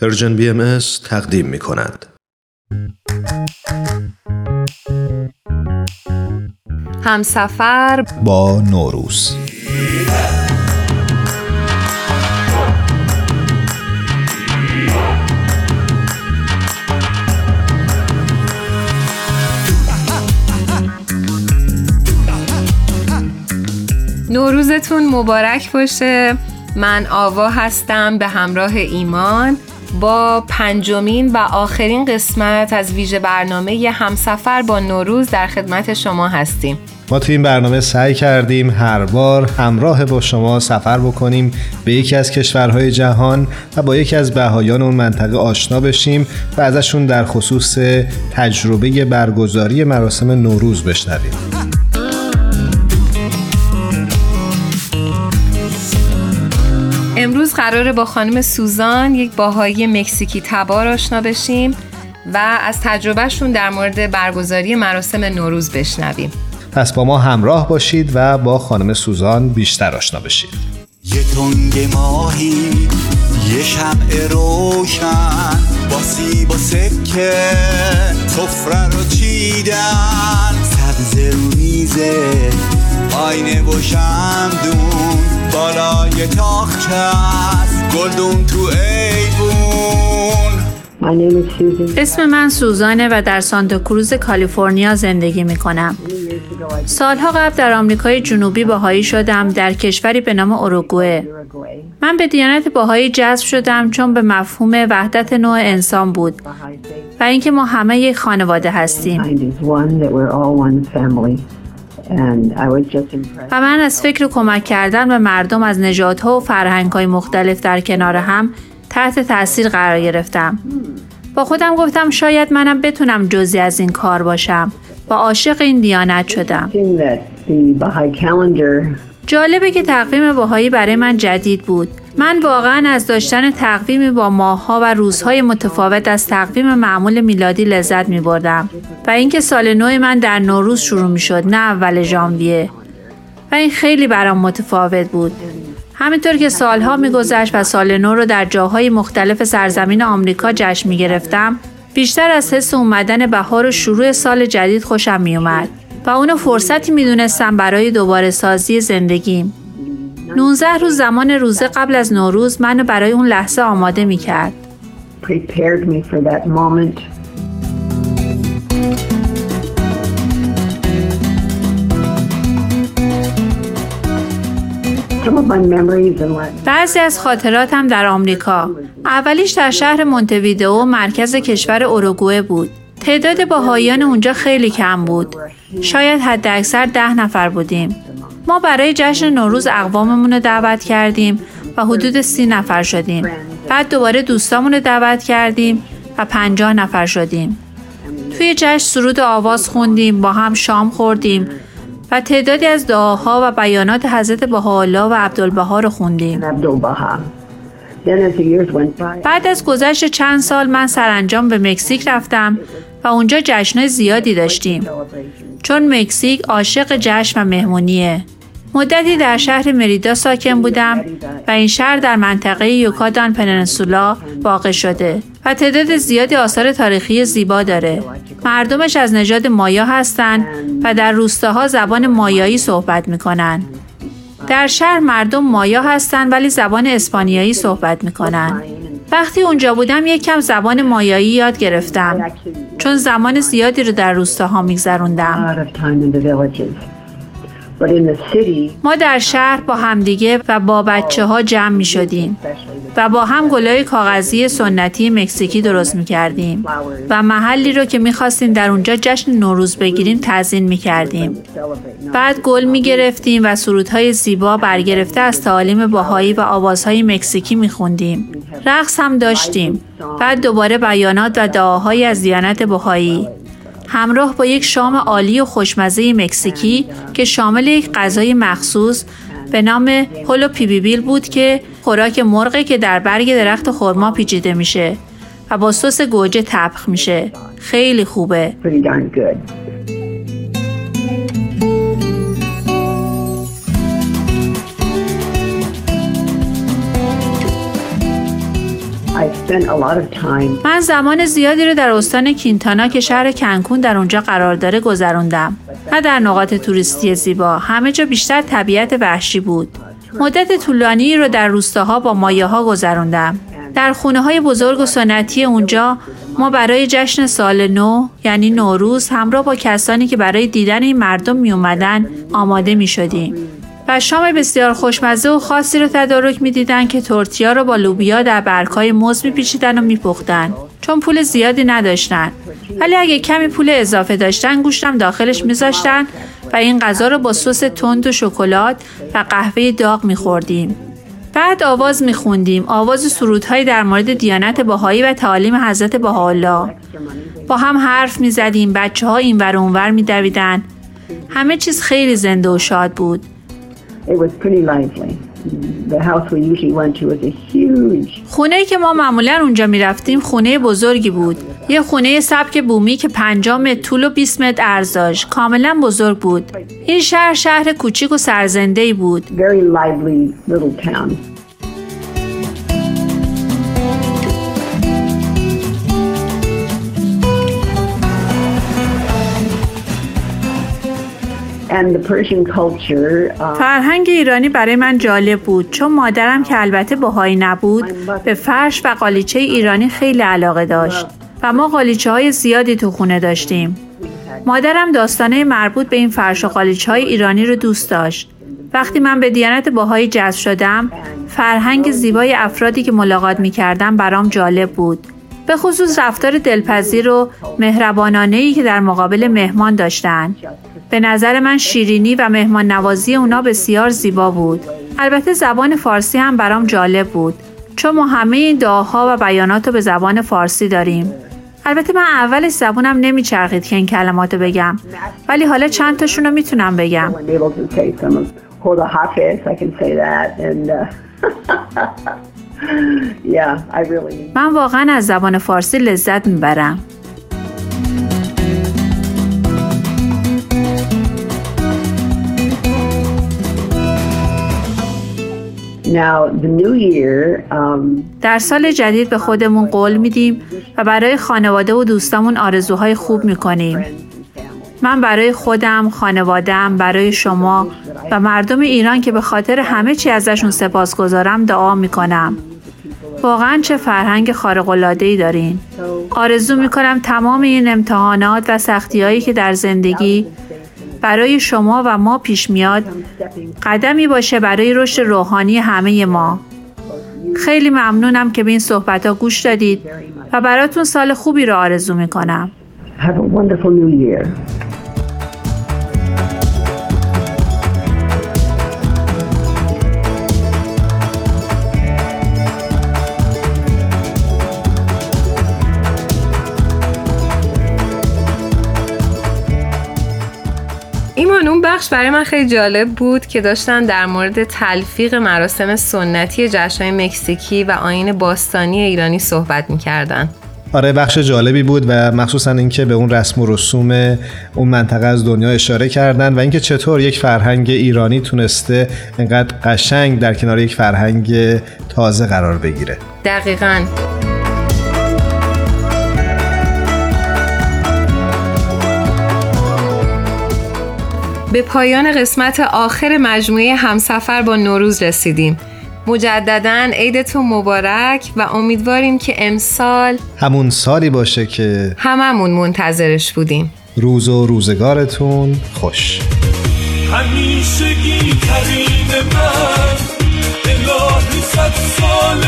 پرژن بی ام تقدیم می کند. همسفر با نوروز. نوروزتون مبارک باشه. من آوا هستم به همراه ایمان. با پنجمین و آخرین قسمت از ویژه برنامه همسفر با نوروز در خدمت شما هستیم. ما توی این برنامه سعی کردیم هر بار همراه با شما سفر بکنیم به یکی از کشورهای جهان و با یکی از بهایان اون منطقه آشنا بشیم و ازشون در خصوص تجربه برگزاری مراسم نوروز بشنویم. امروز قراره با خانم سوزان یک باهایی مکزیکی تبار آشنا بشیم و از تجربهشون در مورد برگزاری مراسم نوروز بشنویم. پس با ما همراه باشید و با خانم سوزان بیشتر آشنا بشید. یه تنگ ماهی یه شمع روشن با سیب و سکه سفره رو چیدن. سبز رو میزه آینه و شمدون بالای تاخچه است گلدون تو ایوون اسم من سوزانه و در سانتا کروز کالیفرنیا زندگی می کنم. سالها قبل در آمریکای جنوبی باهایی شدم در کشوری به نام اوروگوئه. من به دیانت باهایی جذب شدم چون به مفهوم وحدت نوع انسان بود و اینکه ما همه یک خانواده هستیم. و من از فکر کمک کردن به مردم از نژادها و فرهنگهای مختلف در کنار هم تحت تاثیر قرار گرفتم. با خودم گفتم شاید منم بتونم جزی از این کار باشم و عاشق این دیانت شدم. جالبه که تقویم باهایی برای من جدید بود. من واقعا از داشتن تقویمی با ماهها و روزهای متفاوت از تقویم معمول میلادی لذت می بردم و اینکه سال نو من در نوروز شروع می شد نه اول ژانویه و این خیلی برام متفاوت بود. همینطور که سالها میگذشت و سال نو رو در جاهای مختلف سرزمین آمریکا جشن می گرفتم بیشتر از حس اومدن بهار و شروع سال جدید خوشم می اومد و اونو فرصتی می دونستم برای دوباره سازی زندگیم 19 روز زمان روزه قبل از نوروز منو برای اون لحظه آماده می کرد. بعضی از خاطراتم در آمریکا. اولیش در شهر مونتویدئو مرکز کشور اوروگوئه بود. تعداد باهایان اونجا خیلی کم بود. شاید حد اکثر ده نفر بودیم. ما برای جشن نوروز اقواممون رو دعوت کردیم و حدود سی نفر شدیم. بعد دوباره دوستامون رو دعوت کردیم و پنجاه نفر شدیم. توی جشن سرود آواز خوندیم با هم شام خوردیم و تعدادی از دعاها و بیانات حضرت بهاءالله و عبدالبها رو خوندیم. بعد از گذشت چند سال من سرانجام به مکزیک رفتم و اونجا جشن زیادی داشتیم چون مکزیک عاشق جشن و مهمونیه. مدتی در شهر مریدا ساکن بودم و این شهر در منطقه یوکادان پننسولا واقع شده و تعداد زیادی آثار تاریخی زیبا داره. مردمش از نژاد مایا هستند و در روستاها زبان مایایی صحبت می‌کنن. در شهر مردم مایا هستند ولی زبان اسپانیایی صحبت می‌کنن. وقتی اونجا بودم یک کم زبان مایایی یاد گرفتم چون زمان زیادی رو در روستاها میگذروندم. ما در شهر با همدیگه و با بچه ها جمع می شدیم و با هم گلای کاغذی سنتی مکزیکی درست می کردیم و محلی رو که می خواستیم در اونجا جشن نوروز بگیریم تزین می کردیم. بعد گل می گرفتیم و سرودهای زیبا برگرفته از تعالیم باهایی و آوازهای مکزیکی می خوندیم. رقص هم داشتیم. بعد دوباره بیانات و دعاهایی از دیانت باهایی همراه با یک شام عالی و خوشمزه مکزیکی که شامل یک غذای مخصوص به نام هولو پیبیبیل بود که خوراک مرغی که در برگ درخت خرما پیچیده میشه و با سس گوجه تبخ میشه. خیلی خوبه. من زمان زیادی رو در استان کینتانا که شهر کنکون در اونجا قرار داره گذروندم. نه در نقاط توریستی زیبا، همه جا بیشتر طبیعت وحشی بود. مدت طولانی رو در روستاها با مایه ها گذروندم. در خونه های بزرگ و سنتی اونجا ما برای جشن سال نو یعنی نوروز همراه با کسانی که برای دیدن این مردم می اومدن آماده می شدیم. و شام بسیار خوشمزه و خاصی رو تدارک می‌دیدند که تورتیا رو با لوبیا در برگهای موز میپیچیدن و میپختن چون پول زیادی نداشتن ولی اگه کمی پول اضافه داشتن گوشتم داخلش میذاشتن و این غذا رو با سس تند و شکلات و قهوه داغ میخوردیم. بعد آواز میخوندیم. آواز سرودهایی در مورد دیانت باهایی و تعالیم حضرت بهاءالله. با هم حرف می‌زدیم. بچه ها این ور اونور میدویدن همه چیز خیلی زنده و شاد بود. خونه که ما معمولا اونجا می رفتیم خونه بزرگی بود. یه خونه سبک بومی که 5 متر طول و 20 متر عرض داشت. کاملا بزرگ بود. این شهر شهر کوچیک و سرزنده ای بود. Uh, فرهنگ ایرانی برای من جالب بود چون مادرم که البته بهایی نبود به فرش و قالیچه ایرانی خیلی علاقه داشت و ما قالیچه های زیادی تو خونه داشتیم. مادرم داستانه مربوط به این فرش و قالیچه های ایرانی رو دوست داشت. وقتی من به دیانت باهایی جذب شدم، فرهنگ زیبای افرادی که ملاقات می کردم برام جالب بود. به خصوص رفتار دلپذیر و مهربانانه ای که در مقابل مهمان داشتند. به نظر من شیرینی و مهمان نوازی اونا بسیار زیبا بود. البته زبان فارسی هم برام جالب بود چون ما همه این دعاها و بیانات رو به زبان فارسی داریم. البته من اولش زبونم نمیچرخید که این کلمات رو بگم ولی حالا چند تاشون رو می‌تونم بگم. من واقعا از زبان فارسی لذت می‌برم. در سال جدید به خودمون قول میدیم و برای خانواده و دوستامون آرزوهای خوب می‌کنیم. من برای خودم، خانوادم، برای شما و مردم ایران که به خاطر همه چی ازشون سپاس گذارم دعا می‌کنم. واقعا چه فرهنگ ای دارین. آرزو می‌کنم تمام این امتحانات و سختیهایی که در زندگی برای شما و ما پیش میاد. قدمی باشه برای رشد روحانی همه ما. خیلی ممنونم که به این صحبت ها گوش دادید و براتون سال خوبی رو آرزو می‌کنم. ایمان بخش برای من خیلی جالب بود که داشتن در مورد تلفیق مراسم سنتی جشنهای مکزیکی و آین باستانی ایرانی صحبت می‌کردن. آره بخش جالبی بود و مخصوصا اینکه به اون رسم و رسوم اون منطقه از دنیا اشاره کردن و اینکه چطور یک فرهنگ ایرانی تونسته اینقدر قشنگ در کنار یک فرهنگ تازه قرار بگیره. دقیقاً. به پایان قسمت آخر مجموعه همسفر با نوروز رسیدیم. مجددا عیدتون مبارک و امیدواریم که امسال همون سالی باشه که هممون منتظرش بودیم. روز و روزگارتون خوش. همیشگی کریم من الهی صد سال